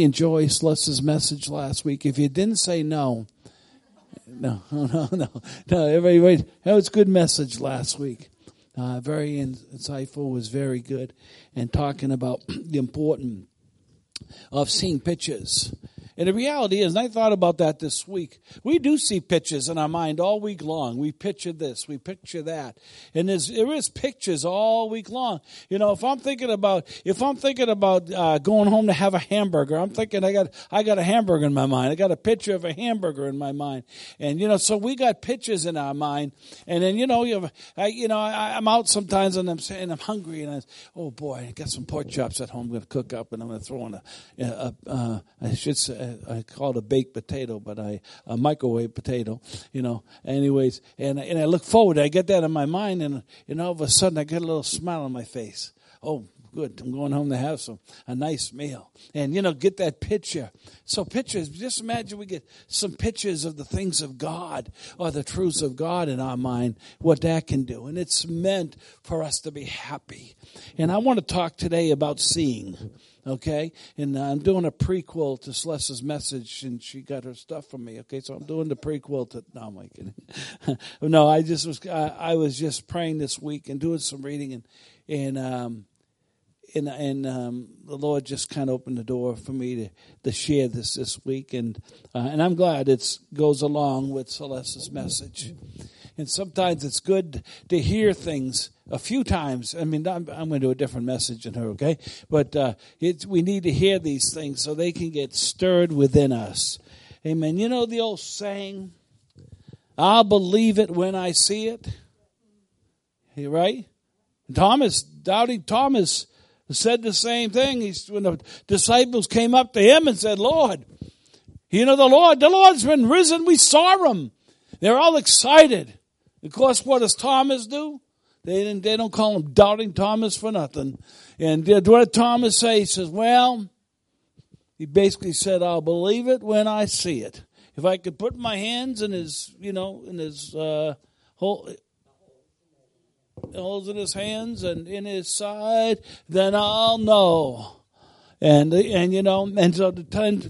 enjoy Celeste's message last week? If you didn't say no, no, no, no, no. Everybody. That was good message last week. Uh, very insightful. Was very good, and talking about the importance of seeing pictures and the reality is, and I thought about that this week, we do see pictures in our mind all week long. We picture this, we picture that. And there's, there is pictures all week long. You know, if I'm thinking about, if I'm thinking about uh, going home to have a hamburger, I'm thinking I got, I got a hamburger in my mind. I got a picture of a hamburger in my mind. And, you know, so we got pictures in our mind. And then, you know, you, have, I, you know, I, I'm out sometimes and I'm saying I'm hungry and I, oh boy, I got some pork chops at home I'm going to cook up and I'm going to throw in a uh, I should say, I call it a baked potato, but I a microwave potato, you know. Anyways, and and I look forward. I get that in my mind, and and all of a sudden I get a little smile on my face. Oh, good. I'm going home to have some a nice meal, and you know, get that picture. So pictures. Just imagine we get some pictures of the things of God or the truths of God in our mind. What that can do, and it's meant for us to be happy. And I want to talk today about seeing okay? And I'm doing a prequel to Celeste's message, and she got her stuff from me, okay? So I'm doing the prequel to. No, I'm kidding. no, I just was. I, I, was just praying this week and doing some reading, and and um, and and um, the Lord just kind of opened the door for me to, to share this this week, and uh, and I'm glad it goes along with Celeste's message. And sometimes it's good to hear things a few times. I mean, I'm, I'm going to do a different message than her, okay? But uh, we need to hear these things so they can get stirred within us. Amen. You know the old saying, I'll believe it when I see it? You right? Thomas, doubting Thomas, said the same thing. He's, when the disciples came up to him and said, Lord, you know the Lord, the Lord's been risen. We saw him. They're all excited. Of course, what does Thomas do? They didn't, they don't call him doubting Thomas for nothing. And what did Thomas say? He says, well, he basically said, I'll believe it when I see it. If I could put my hands in his, you know, in his, uh, hole, holes in his hands and in his side, then I'll know. And, and you know, and so,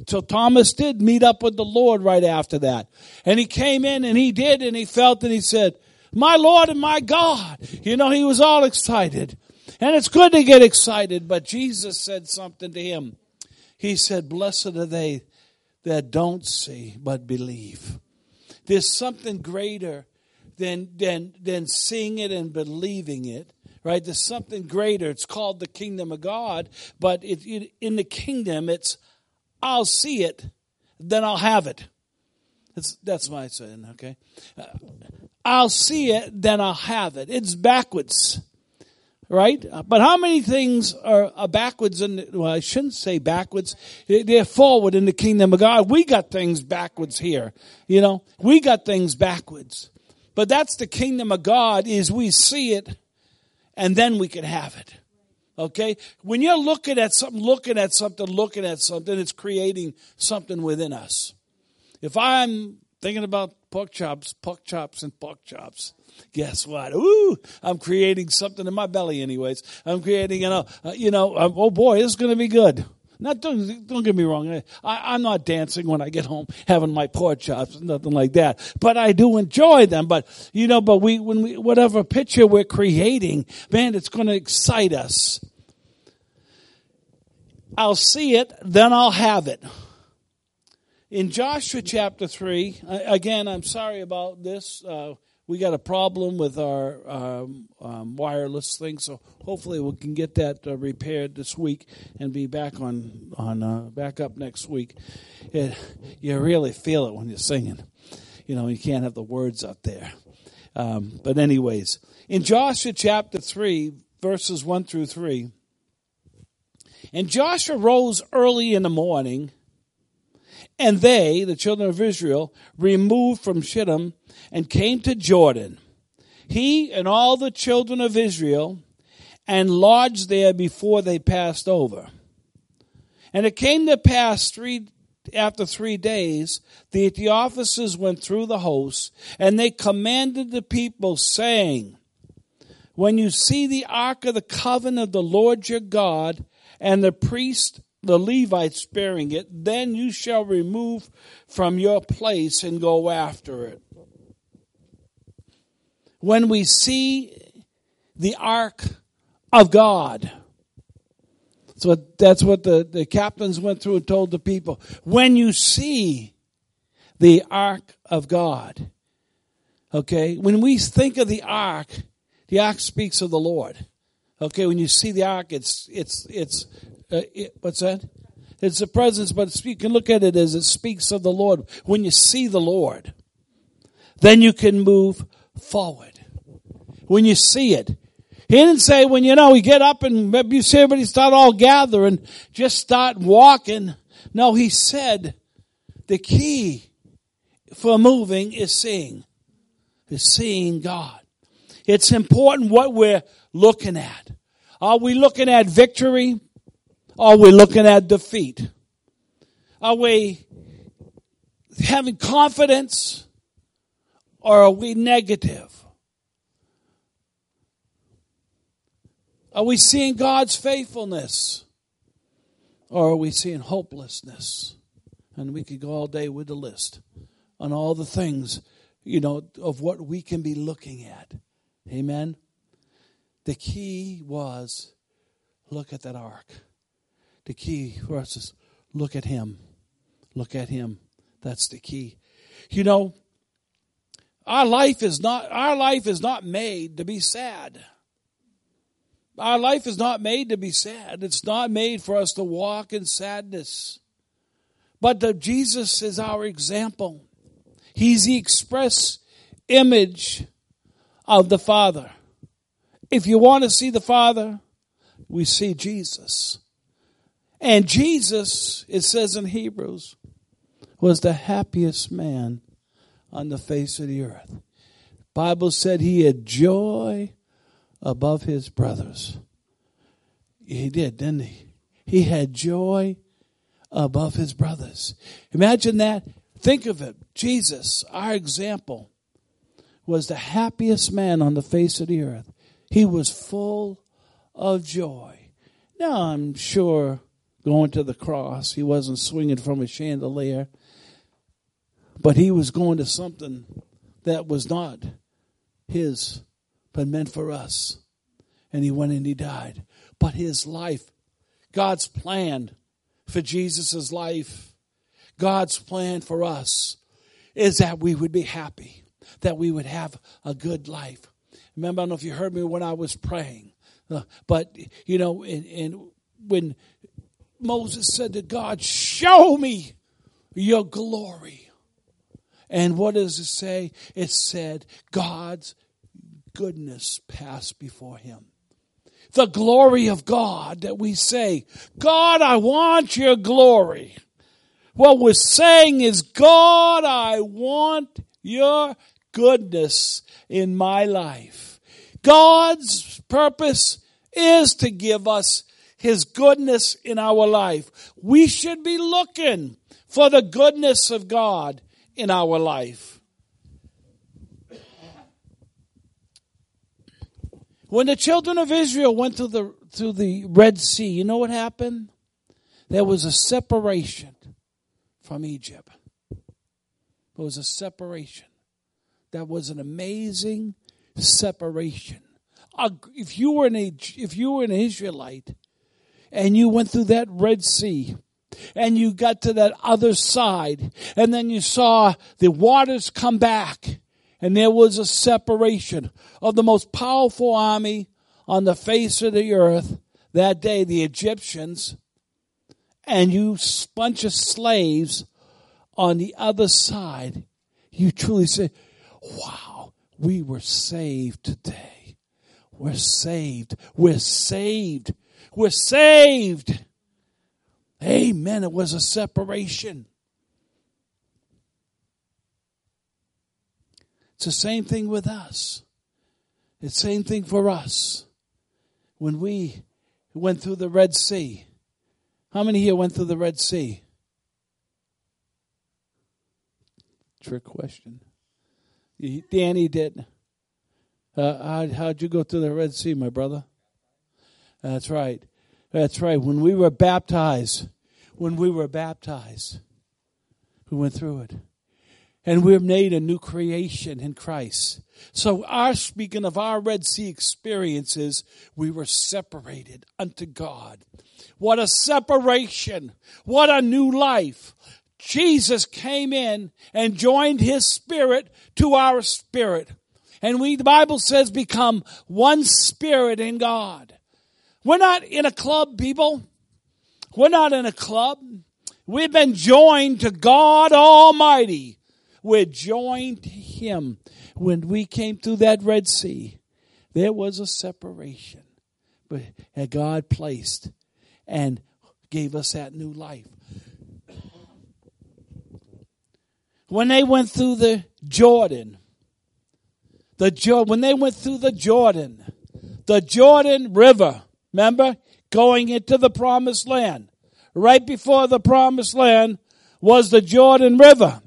so Thomas did meet up with the Lord right after that. And he came in and he did and he felt and he said, my Lord and my God. You know, he was all excited. And it's good to get excited, but Jesus said something to him. He said, blessed are they that don't see, but believe. There's something greater than, than, than seeing it and believing it right? There's something greater. It's called the kingdom of God, but it, it, in the kingdom, it's I'll see it, then I'll have it. That's that's my saying. Okay, uh, I'll see it, then I'll have it. It's backwards, right? But how many things are, backwards? In well, I shouldn't say backwards. They're forward in the kingdom of God. We got things backwards here. You know, we got things backwards. But that's the kingdom of God. Is we see it and then we can have it. Okay? When you're looking at something, looking at something, looking at something, it's creating something within us. If I'm thinking about pork chops, pork chops, and pork chops, guess what? Ooh, I'm creating something in my belly, anyways. I'm creating, you know, uh, you know, uh, oh boy, this is going to be good. Not don't, don't get me wrong. I, am not dancing when I get home having my pork chops, nothing like that. But I do enjoy them. But you know, but we when we whatever picture we're creating, man, it's going to excite us. I'll see it, then I'll have it. In Joshua chapter 3, again, I'm sorry about this. Uh, we got a problem with our um, um, wireless thing, so hopefully we can get that uh, repaired this week and be back on on uh, back up next week. It, you really feel it when you're singing. You know, you can't have the words up there. Um, but anyways, in Joshua chapter three, verses one through three, and Joshua rose early in the morning and they, the children of Israel, removed from Shittim and came to Jordan, he and all the children of Israel, and lodged there before they passed over. And it came to pass three after three days that the officers went through the host, and they commanded the people, saying, When you see the ark of the covenant of the Lord your God, and the priest the Levites bearing it, then you shall remove from your place and go after it. When we see the ark of God, so that's what the, the captains went through and told the people. When you see the ark of God, okay, when we think of the ark, the ark speaks of the Lord. Okay, when you see the ark, it's it's it's uh, it, what's that? It's a presence, but you can look at it as it speaks of the Lord. When you see the Lord, then you can move forward. When you see it, he didn't say when you know we get up and maybe you see everybody start all gathering, just start walking. No, he said the key for moving is seeing, is seeing God. It's important what we're looking at. Are we looking at victory? Are we looking at defeat? Are we having confidence or are we negative? Are we seeing God's faithfulness or are we seeing hopelessness? And we could go all day with the list on all the things, you know, of what we can be looking at. Amen. The key was look at that ark. The key for us is look at him. Look at him. That's the key. You know, our life is not our life is not made to be sad. Our life is not made to be sad. It's not made for us to walk in sadness. But the, Jesus is our example. He's the express image of the Father. If you want to see the Father, we see Jesus. And Jesus, it says in Hebrews, was the happiest man on the face of the earth. Bible said he had joy above his brothers. He did, didn't he? He had joy above his brothers. Imagine that. Think of it. Jesus, our example, was the happiest man on the face of the earth. He was full of joy. Now, I'm sure going to the cross, he wasn't swinging from a chandelier, but he was going to something that was not his, but meant for us. And he went and he died. But his life, God's plan for Jesus' life, God's plan for us is that we would be happy, that we would have a good life, Remember, I don't know if you heard me when I was praying, uh, but you know, and, and when Moses said to God, "Show me your glory," and what does it say? It said, "God's goodness pass before him." The glory of God that we say, God, I want your glory. What we're saying is, God, I want your goodness in my life. God's purpose is to give us His goodness in our life. We should be looking for the goodness of God in our life. When the children of Israel went through the, to the Red Sea, you know what happened? There was a separation from Egypt. There was a separation that was an amazing separation. If you were an if you were an Israelite and you went through that Red Sea and you got to that other side and then you saw the waters come back and there was a separation of the most powerful army on the face of the earth that day, the Egyptians, and you bunch of slaves on the other side, you truly say, wow, we were saved today. We're saved. We're saved. We're saved. Amen. It was a separation. It's the same thing with us. It's the same thing for us. When we went through the Red Sea, how many here went through the Red Sea? Trick question. Danny did. Uh, how, how'd you go through the Red Sea, my brother? That's right. That's right. When we were baptized, when we were baptized, we went through it. And we're made a new creation in Christ. So our speaking of our Red Sea experiences, we were separated unto God. What a separation. What a new life. Jesus came in and joined his spirit to our spirit. And we, the Bible says, become one spirit in God. We're not in a club, people. We're not in a club. We've been joined to God Almighty. We're joined Him. When we came through that Red Sea, there was a separation. But God placed and gave us that new life. When they went through the Jordan, the when they went through the Jordan, the Jordan River, remember, going into the promised land. Right before the promised land was the Jordan River.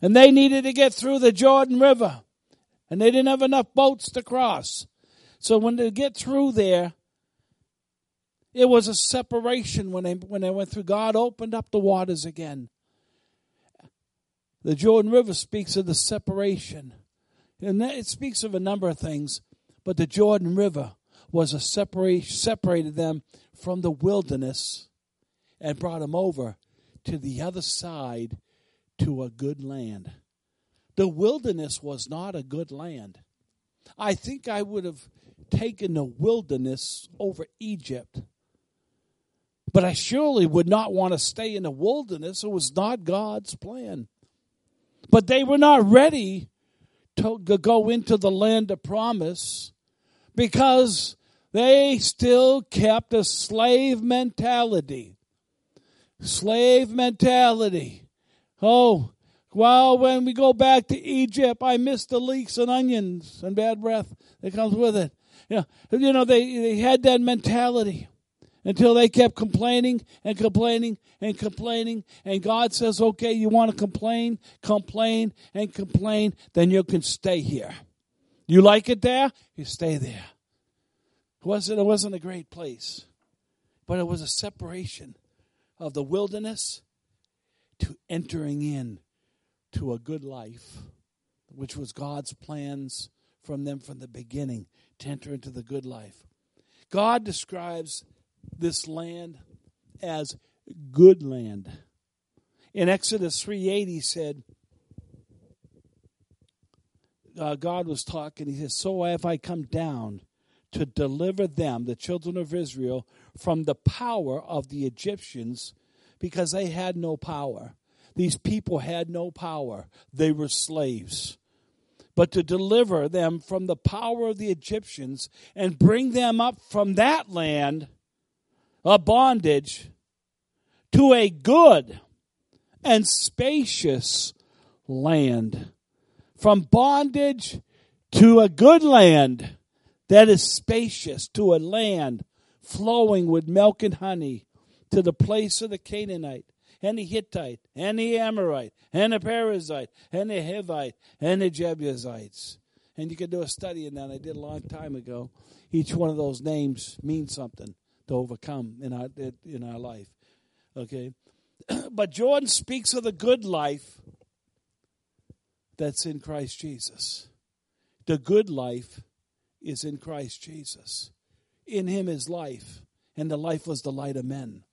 And they needed to get through the Jordan River. And they didn't have enough boats to cross. So when they get through there, it was a separation when they, when they went through. God opened up the waters again. The Jordan River speaks of the separation. And it speaks of a number of things, but the Jordan River was a separation, separated them from the wilderness and brought them over to the other side to a good land. The wilderness was not a good land. I think I would have taken the wilderness over Egypt. But I surely would not want to stay in the wilderness. It was not God's plan. But they were not ready to go into the land of promise because they still kept a slave mentality. Slave mentality. Oh, well, when we go back to Egypt, I miss the leeks and onions and bad breath that comes with it. You know, you know they, they had that mentality until they kept complaining and complaining and complaining. And God says, okay, you want to complain, complain, and complain, then you can stay here. You like it there? You stay there. It wasn't, it wasn't a great place, but it was a separation of the wilderness to entering in to a good life, which was God's plans from them from the beginning to enter into the good life. God describes this land as good land. In Exodus 3:8 he said uh, God was talking he says so have I come down to deliver them the children of Israel from the power of the Egyptians because they had no power. These people had no power. They were slaves. But to deliver them from the power of the Egyptians and bring them up from that land a bondage to a good and spacious land. From bondage to a good land that is spacious, to a land flowing with milk and honey, to the place of the Canaanite, and the Hittite, and the Amorite, and the Perizzite, and the Hivite, and the Jebusites. And you can do a study in that. I did a long time ago. Each one of those names means something to overcome in our in our life. Okay, but Jordan speaks of the good life that's in Christ Jesus. The good life is in Christ Jesus. In Him is life, and the life was the light of men.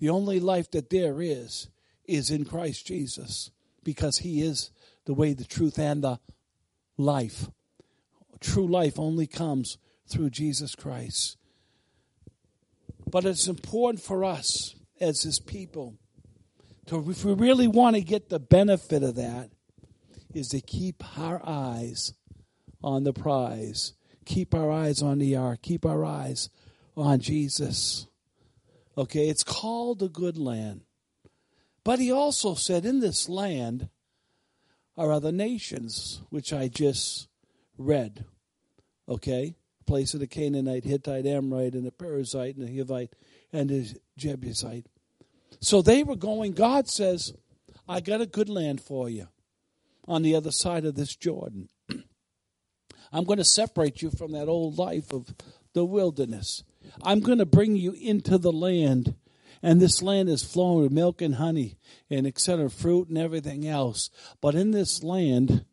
The only life that there is is in Christ Jesus, because He is the way, the truth, and the life. True life only comes through Jesus Christ. But it's important for us as His people to, if we really want to get the benefit of that, is to keep our eyes on the prize, keep our eyes on the ark, keep our eyes on Jesus. Okay, it's called the good land. But he also said, in this land are other nations, which I just read. Okay? place of the Canaanite, Hittite, Amorite, and the Perizzite, and the Hivite, and the Jebusite. So they were going, God says, I got a good land for you on the other side of this Jordan. I'm going to separate you from that old life of the wilderness. I'm going to bring you into the land, and this land is flowing with milk and honey and etc. fruit and everything else. But in this land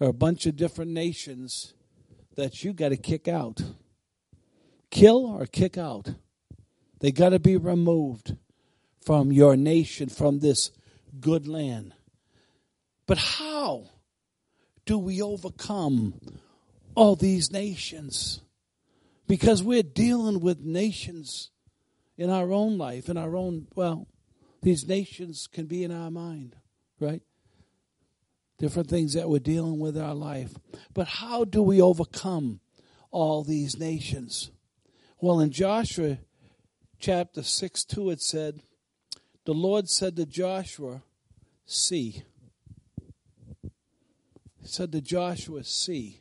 are a bunch of different nations that you got to kick out, kill or kick out. They got to be removed from your nation, from this good land. But how do we overcome all these nations? Because we're dealing with nations in our own life, in our own, well, these nations can be in our mind, right? Different things that we're dealing with in our life. But how do we overcome all these nations? Well, in Joshua chapter 6 2, it said, The Lord said to Joshua, See. He said to Joshua, See,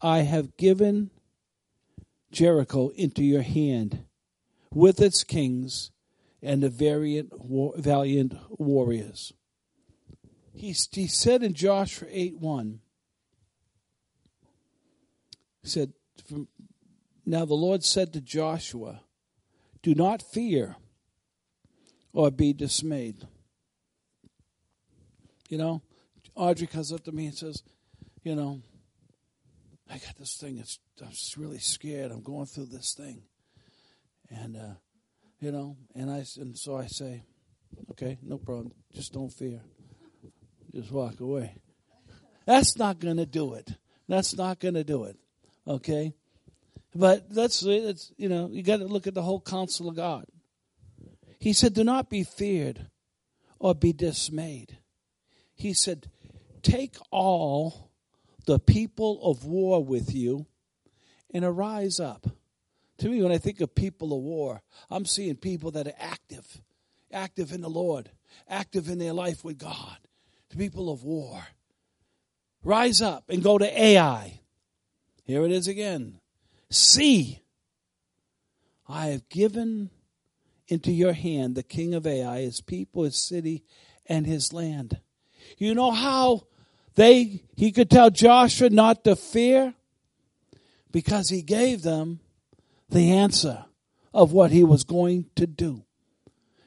I have given Jericho into your hand with its kings and the valiant, valiant warriors. He, he said in Joshua 8 1, he said, Now the Lord said to Joshua, Do not fear or be dismayed. You know, Audrey comes up to me and says, You know, I got this thing. It's, I'm really scared. I'm going through this thing. And uh, you know, and I and so I say, okay, no problem. Just don't fear. Just walk away. That's not going to do it. That's not going to do it. Okay? But that's it's you know, you got to look at the whole counsel of God. He said, "Do not be feared or be dismayed." He said, "Take all the people of war with you and arise up." To me, when I think of people of war, I'm seeing people that are active, active in the Lord, active in their life with God. The people of war. Rise up and go to Ai. Here it is again. See, I have given into your hand the king of Ai, his people, his city, and his land. You know how they he could tell Joshua not to fear? Because he gave them the answer of what he was going to do.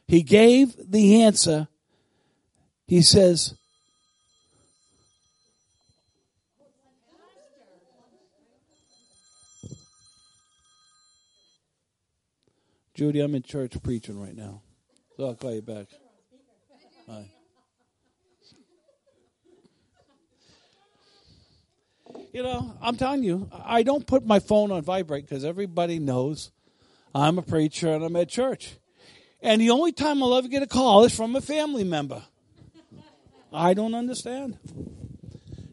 He gave the answer. He says, Judy, I'm in church preaching right now. So I'll call you back. Bye. You know, I'm telling you, I don't put my phone on vibrate because everybody knows I'm a preacher and I'm at church. And the only time I'll ever get a call is from a family member. I don't understand.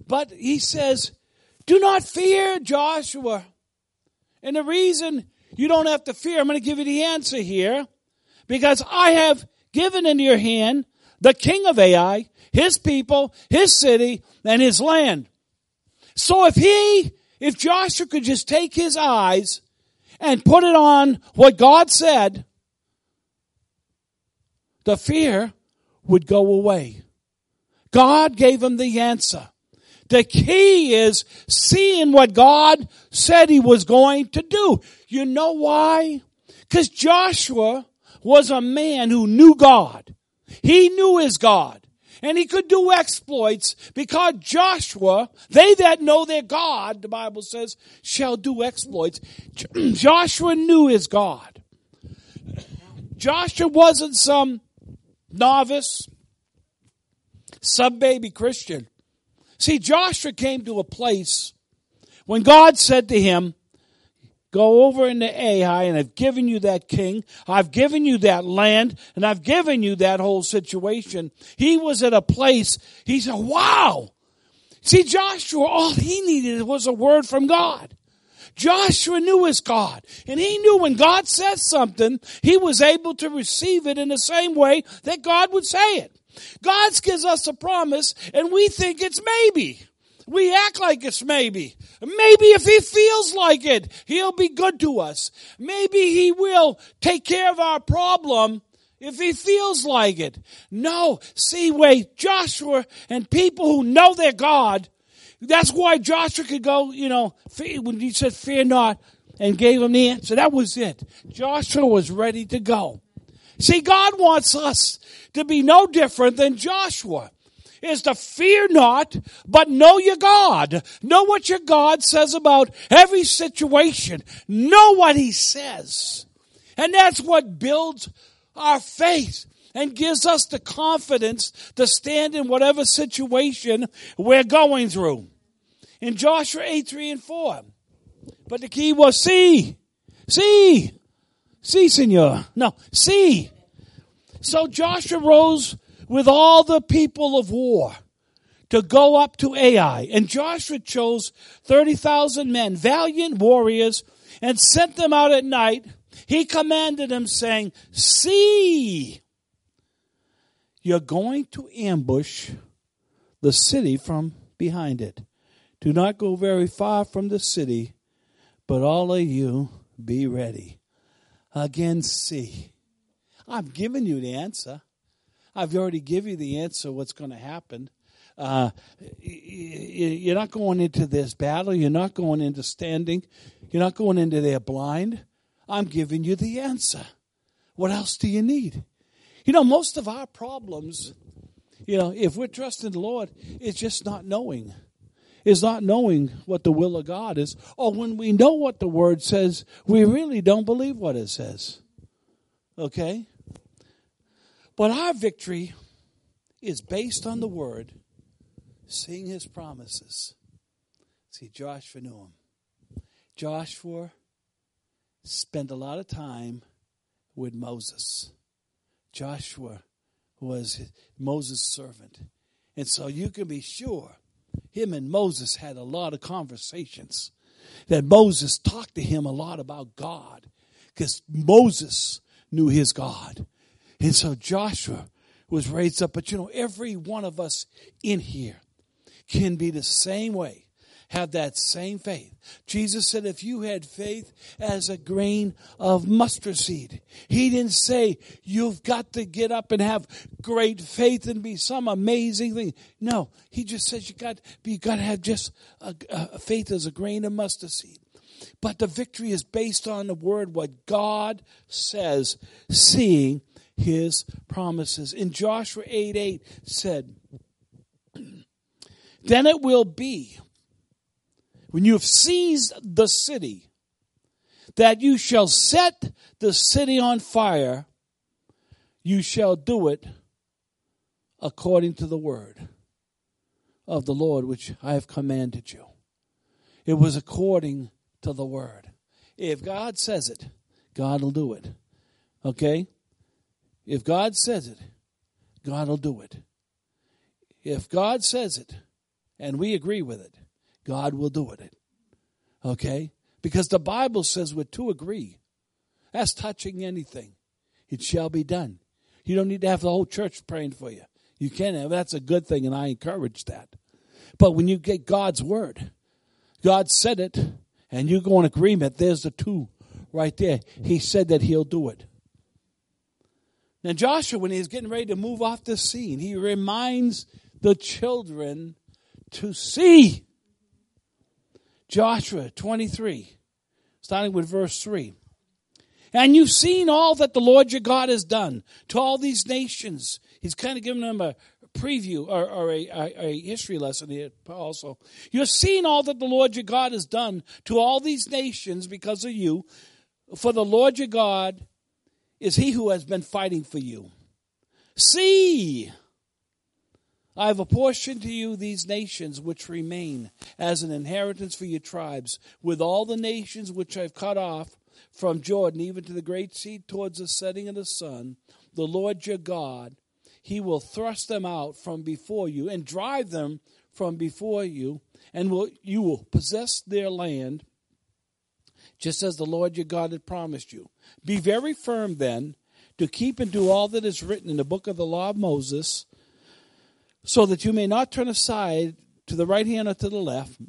But he says, Do not fear, Joshua. And the reason you don't have to fear, I'm going to give you the answer here. Because I have given into your hand the king of Ai, his people, his city, and his land. So if he, if Joshua could just take his eyes and put it on what God said, the fear would go away. God gave him the answer. The key is seeing what God said he was going to do. You know why? Because Joshua was a man who knew God. He knew his God and he could do exploits because Joshua, they that know their God, the Bible says, shall do exploits. Joshua knew his God. Joshua wasn't some novice, some baby Christian. See, Joshua came to a place when God said to him, Go over into Ai and I've given you that king. I've given you that land and I've given you that whole situation. He was at a place, he said, wow. See, Joshua, all he needed was a word from God. Joshua knew his God. And he knew when God says something, he was able to receive it in the same way that God would say it. God gives us a promise and we think it's maybe. We act like it's maybe. Maybe if he feels like it, he'll be good to us. Maybe he will take care of our problem if he feels like it. No. See, wait, Joshua and people who know their God, that's why Joshua could go, you know, when he said, fear not, and gave him the answer. That was it. Joshua was ready to go. See, God wants us to be no different than Joshua. Is to fear not, but know your God. Know what your God says about every situation. Know what He says. And that's what builds our faith and gives us the confidence to stand in whatever situation we're going through. In Joshua 8, 3 and 4. But the key was see. See. See, senor. No, see. So Joshua rose with all the people of war to go up to Ai. And Joshua chose 30,000 men, valiant warriors, and sent them out at night. He commanded them saying, see, you're going to ambush the city from behind it. Do not go very far from the city, but all of you be ready. Again, see. I'm giving you the answer. I've already given you the answer what's going to happen. Uh, you're not going into this battle. You're not going into standing. You're not going into there blind. I'm giving you the answer. What else do you need? You know, most of our problems, you know, if we're trusting the Lord, it's just not knowing. Is not knowing what the will of God is. Or when we know what the Word says, we really don't believe what it says. Okay? But our victory is based on the Word, seeing His promises. See, Joshua knew him. Joshua spent a lot of time with Moses. Joshua was Moses' servant. And so you can be sure him and Moses had a lot of conversations. That Moses talked to him a lot about God because Moses knew his God. And so Joshua was raised up. But you know, every one of us in here can be the same way have that same faith. Jesus said, if you had faith as a grain of mustard seed, He didn't say you've got to get up and have great faith and be some amazing thing. No, He just says you got, you got to have just a, a faith as a grain of mustard seed. But the victory is based on the word, what God says, seeing His promises. In Joshua 8 8 said, Then it will be when you have seized the city, that you shall set the city on fire, you shall do it according to the word of the Lord which I have commanded you. It was according to the word. If God says it, God will do it. Okay? If God says it, God will do it. If God says it, and we agree with it, God will do it. Okay? Because the Bible says we're to agree. As touching anything, it shall be done. You don't need to have the whole church praying for you. You can have. That's a good thing, and I encourage that. But when you get God's word, God said it, and you go in agreement, there's the two right there. He said that he'll do it. Now, Joshua, when he's getting ready to move off the scene, he reminds the children to see. Joshua 23, starting with verse 3. And you've seen all that the Lord your God has done to all these nations. He's kind of giving them a preview or, or a, a, a, history lesson here also. You've seen all that the Lord your God has done to all these nations because of you. For the Lord your God is he who has been fighting for you. See I have apportioned to you these nations which remain as an inheritance for your tribes, with all the nations which I have cut off from Jordan, even to the great sea towards the setting of the sun. The Lord your God, he will thrust them out from before you and drive them from before you, and will, you will possess their land, just as the Lord your God had promised you. Be very firm then to keep and do all that is written in the book of the law of Moses so that you may not turn aside to the right hand or to the left.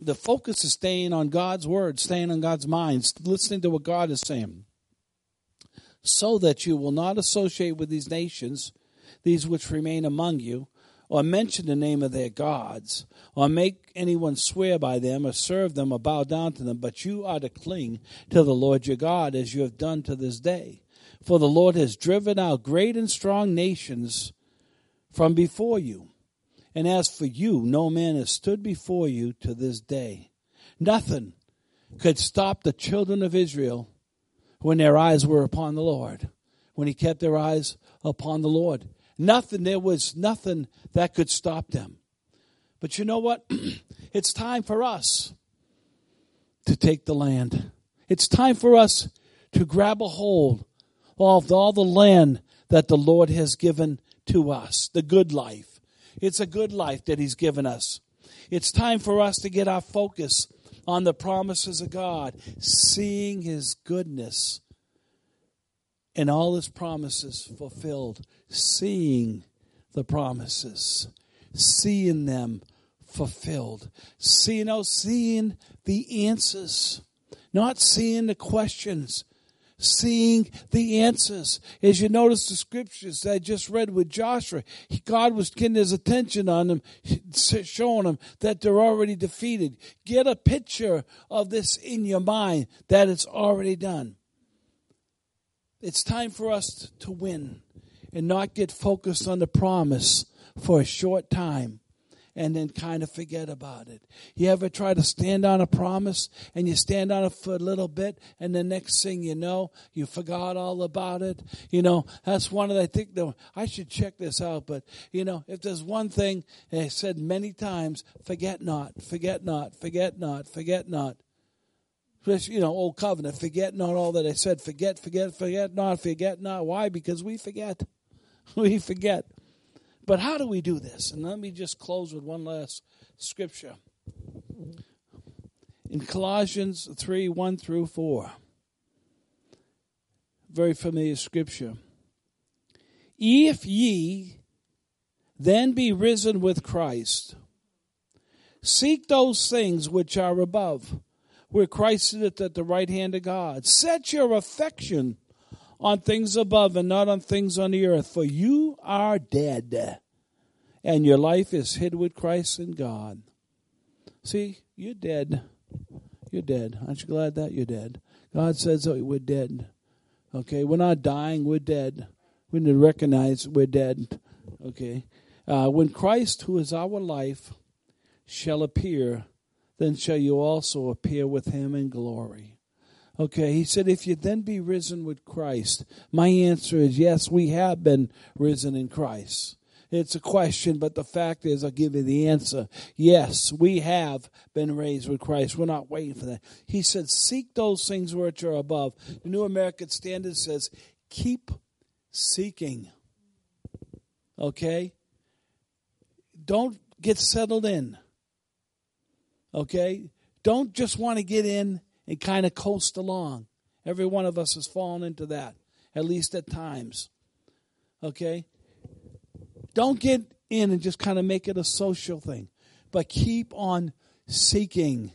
The focus is staying on God's word, staying on God's mind, listening to what God is saying. So that you will not associate with these nations, these which remain among you, or mention the name of their gods, or make anyone swear by them, or serve them, or bow down to them, but you are to cling to the Lord your God, as you have done to this day. For the Lord has driven out great and strong nations from before you. And as for you, no man has stood before you to this day. Nothing could stop the children of Israel when their eyes were upon the Lord, when he kept their eyes upon the Lord. Nothing, there was nothing that could stop them. But you know what? it's time for us to take the land. It's time for us to grab a hold of all the land that the Lord has given to us, the good life. It's a good life that He's given us. It's time for us to get our focus on the promises of God, seeing His goodness and all His promises fulfilled, seeing the promises, seeing them fulfilled, seeing, know, seeing the answers, not seeing the questions, seeing the answers. As you notice the scriptures that I just read with Joshua, God was getting his attention on them, showing them that they're already defeated. Get a picture of this in your mind that it's already done. It's time for us to win and not get focused on the promise for a short time and then kind of forget about it. You ever try to stand on a promise and you stand on it for a little bit and the next thing you know, you forgot all about it? You know, that's one of the, I think the, I should check this out, but you know, if there's one thing I said many times, forget not, forget not, forget not, forget not. You know, old covenant, forget not all that I said, forget, forget, forget not, forget not. Why? Because we forget. We forget. But how do we do this? And let me just close with one last scripture. In Colossians 3 1 through 4, very familiar scripture. If ye then be risen with Christ, seek those things which are above, where Christ sitteth at the right hand of God. Set your affection on things above and not on things on the earth, for you are dead, and your life is hid with Christ in God. See, you're dead. You're dead. Aren't you glad that you're dead? God says oh, we're dead. Okay, we're not dying, we're dead. We need to recognize we're dead. Okay. Uh, when Christ, who is our life, shall appear, then shall you also appear with him in glory. Okay, he said, if you then be risen with Christ, my answer is yes, we have been risen in Christ. It's a question, but the fact is, I'll give you the answer. Yes, we have been raised with Christ. We're not waiting for that. He said, seek those things which are above. The New American Standard says, keep seeking. Okay? Don't get settled in. Okay? Don't just want to get in and kind of coast along. Every one of us has fallen into that, at least at times. Okay? Don't get in and just kind of make it a social thing, but keep on seeking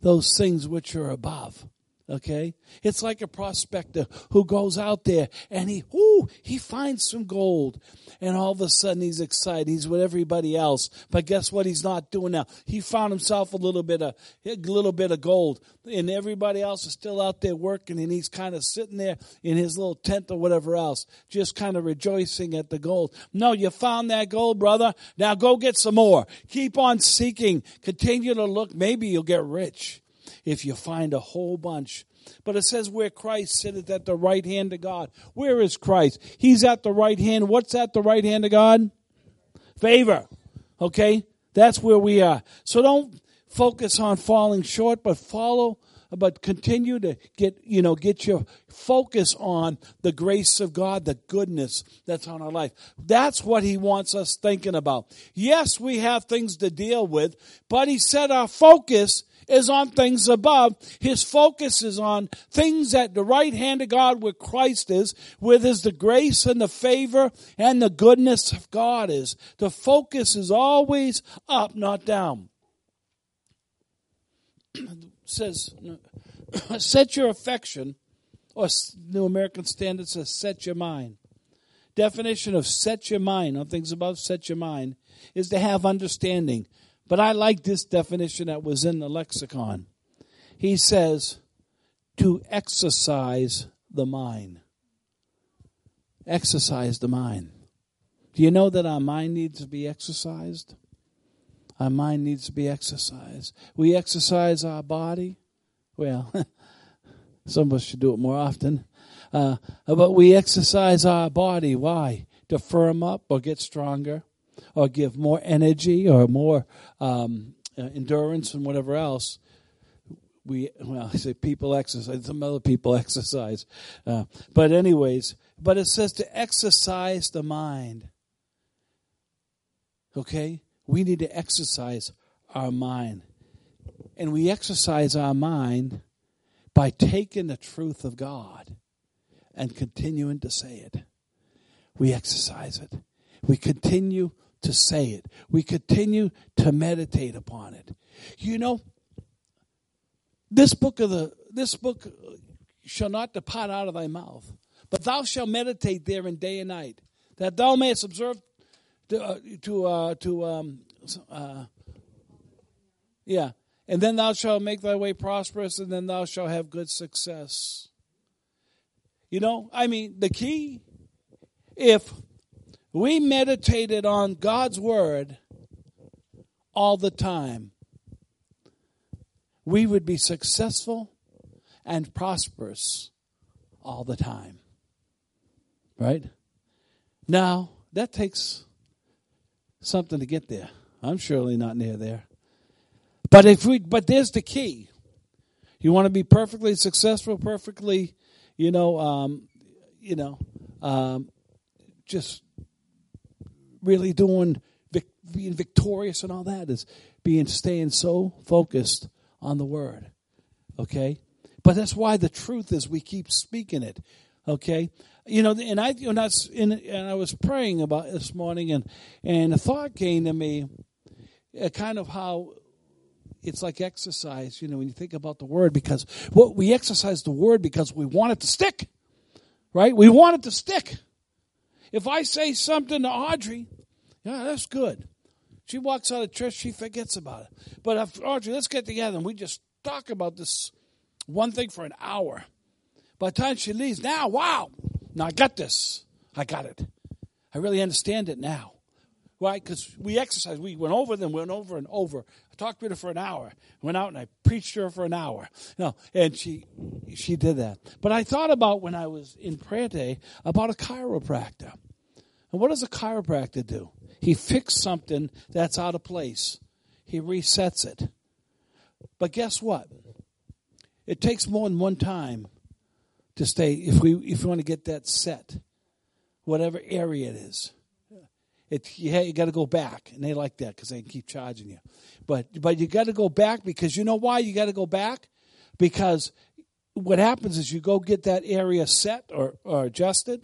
those things which are above. Okay? It's like a prospector who goes out there and he, ooh, he finds some gold. And all of a sudden he's excited. He's with everybody else. But guess what he's not doing now? He found himself a little bit of, a little bit of gold. And everybody else is still out there working and he's kind of sitting there in his little tent or whatever else, just kind of rejoicing at the gold. No, you found that gold, brother. Now go get some more. Keep on seeking. Continue to look. Maybe you'll get rich if you find a whole bunch. But it says where Christ sitteth at the right hand of God. Where is Christ? He's at the right hand. What's at the right hand of God? Favor. Okay? That's where we are. So don't focus on falling short, but follow but continue to get you know get your focus on the grace of God, the goodness that's on our life. That's what he wants us thinking about. Yes, we have things to deal with, but he said our focus is on things above. His focus is on things at the right hand of God where Christ is, with his the grace and the favor and the goodness of God is. The focus is always up, not down. says, set your affection, or New American Standard says, set your mind. definition of set your mind on things above, set your mind, is to have understanding. But I like this definition that was in the lexicon. He says, to exercise the mind. Exercise the mind. Do you know that our mind needs to be exercised? Our mind needs to be exercised. We exercise our body. Well, some of us should do it more often. Uh, but we exercise our body. Why? To firm up or get stronger or give more energy or more um, uh, endurance and whatever else. We well, I say people exercise. Some other people exercise, uh, but anyways, but it says to exercise the mind. Okay, we need to exercise our mind, and we exercise our mind by taking the truth of God and continuing to say it. We exercise it. We continue to say it. We continue to meditate upon it. You know, this book of the this book shall not depart out of thy mouth, but thou shalt meditate therein day and night, that thou mayest observe to uh, to uh, to um, uh, yeah, and then thou shalt make thy way prosperous, and then thou shalt have good success. You know, I mean, the key, if we meditated on God's word all the time, we would be successful and prosperous all the time. Right? Now, that takes something to get there. I'm surely not near there. But if we but there's the key. You want to be perfectly successful, perfectly, you know, um, you know, um, just really doing being victorious and all that is being staying so focused on the word. Okay? But that's why the truth is we keep speaking it. Okay? You know, and I you know, in, and I was praying about this morning and and a thought came to me uh, kind of how it's like exercise, you know, when you think about the word because what we exercise the word because we want it to stick. Right? We want it to stick. If I say something to Audrey, yeah, that's good. She walks out of church, she forgets about it. But if Audrey, let's get together and we just talk about this one thing for an hour. By the time she leaves, now, wow, now I got this. I got it. I really understand it now. Right? Because we exercise. We went over them, went over and over. Talked with her for an hour. Went out and I preached to her for an hour. No, and she she did that. But I thought about when I was in prayer day about a chiropractor. And what does a chiropractor do? He fixes something that's out of place. He resets it. But guess what? It takes more than one time to stay if we if we want to get that set, whatever area it is. It, you, you got to go back, and they like that because they can keep charging you. But but you got to go back because you know why you got to go back because what happens is you go get that area set or, or adjusted,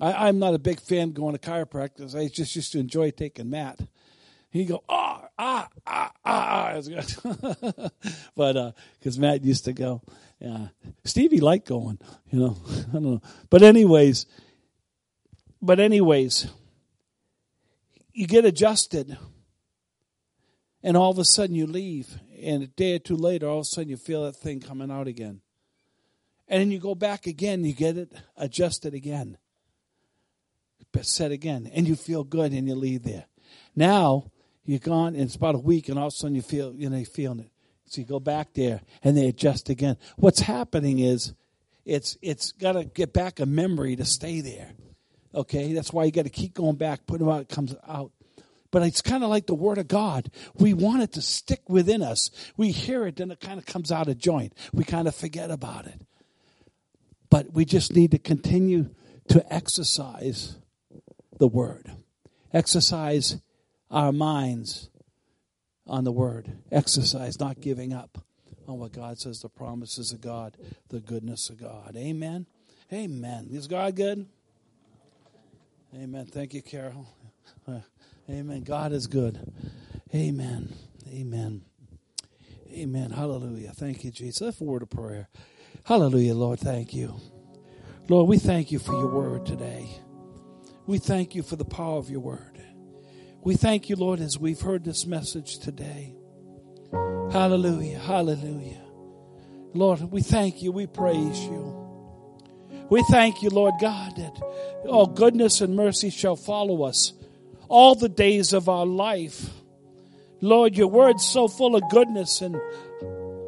I, am not a big fan going to chiropractors. I just used to enjoy taking Matt. He'd go, oh, ah, ah, ah, ah. but because uh, Matt used to go. Yeah. Stevie liked going, you know. I don't know. But, anyways, but, anyways, you get adjusted, and all of a sudden you leave, and a day or two later, all of a sudden you feel that thing coming out again. And then you go back again, you get it adjusted again set again, and you feel good, and you leave there. Now you're gone, and it's about a week, and all of a sudden you feel, you know, you're feeling it. So you go back there, and they adjust again. What's happening is, it's it's got to get back a memory to stay there. Okay, that's why you got to keep going back, put it out, it comes out. But it's kind of like the Word of God. We want it to stick within us. We hear it, then it kind of comes out of joint. We kind of forget about it. But we just need to continue to exercise the Word. Exercise our minds on the Word. Exercise not giving up on what God says, the promises of God, the goodness of God. Amen. Amen. Is God good? Amen. Thank you, Carol. Uh, amen. God is good. Amen. Amen. Amen. Hallelujah. Thank you, Jesus. That's a word of prayer. Hallelujah, Lord. Thank you. Lord, we thank you for your word today. We thank you for the power of your word. We thank you, Lord, as we've heard this message today. Hallelujah. Hallelujah. Lord, we thank you. We praise you. We thank you, Lord God, that all goodness and mercy shall follow us all the days of our life. Lord, your word's so full of goodness and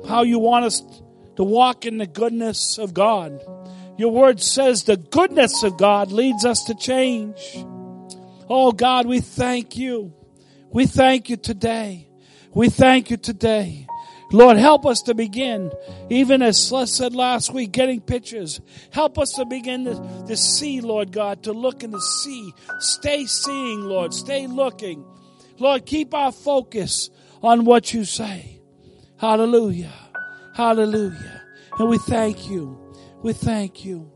how you want us to walk in the goodness of God. Your word says the goodness of God leads us to change. Oh God, we thank you. We thank you today. We thank you today. Lord, help us to begin, even as Les said last week, getting pictures. Help us to begin to, to see, Lord God, to look and to see. Stay seeing, Lord. Stay looking. Lord, keep our focus on what you say. Hallelujah. Hallelujah. And we thank you. We thank you.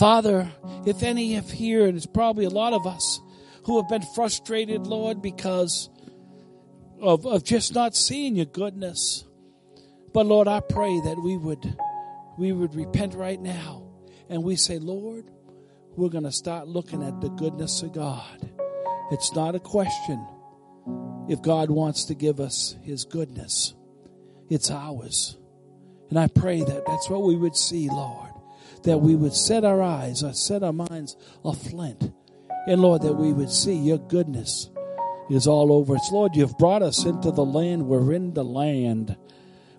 Father, if any have here, and it's probably a lot of us who have been frustrated, Lord, because of, of just not seeing your goodness. But Lord, I pray that we would we would repent right now and we say, Lord, we're going to start looking at the goodness of God. It's not a question if God wants to give us his goodness. It's ours. And I pray that that's what we would see, Lord. That we would set our eyes, or set our minds aflint. And Lord, that we would see your goodness is all over us. Lord, you've brought us into the land. We're in the land.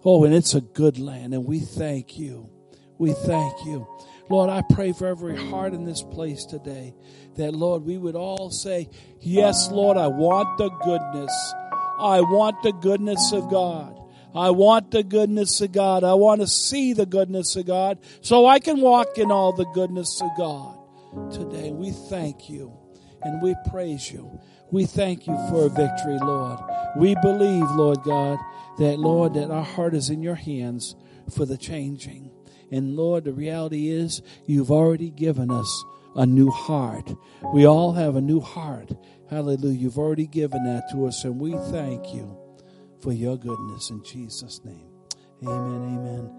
Oh, and it's a good land, and we thank you. We thank you. Lord, I pray for every heart in this place today that, Lord, we would all say, Yes, Lord, I want the goodness. I want the goodness of God. I want the goodness of God. I want to see the goodness of God so I can walk in all the goodness of God. Today, we thank you and we praise you. We thank you for a victory, Lord. We believe, Lord God, that, Lord, that our heart is in your hands for the changing. And Lord, the reality is you've already given us a new heart. We all have a new heart. Hallelujah. You've already given that to us, and we thank you for your goodness in Jesus' name. Amen. Amen.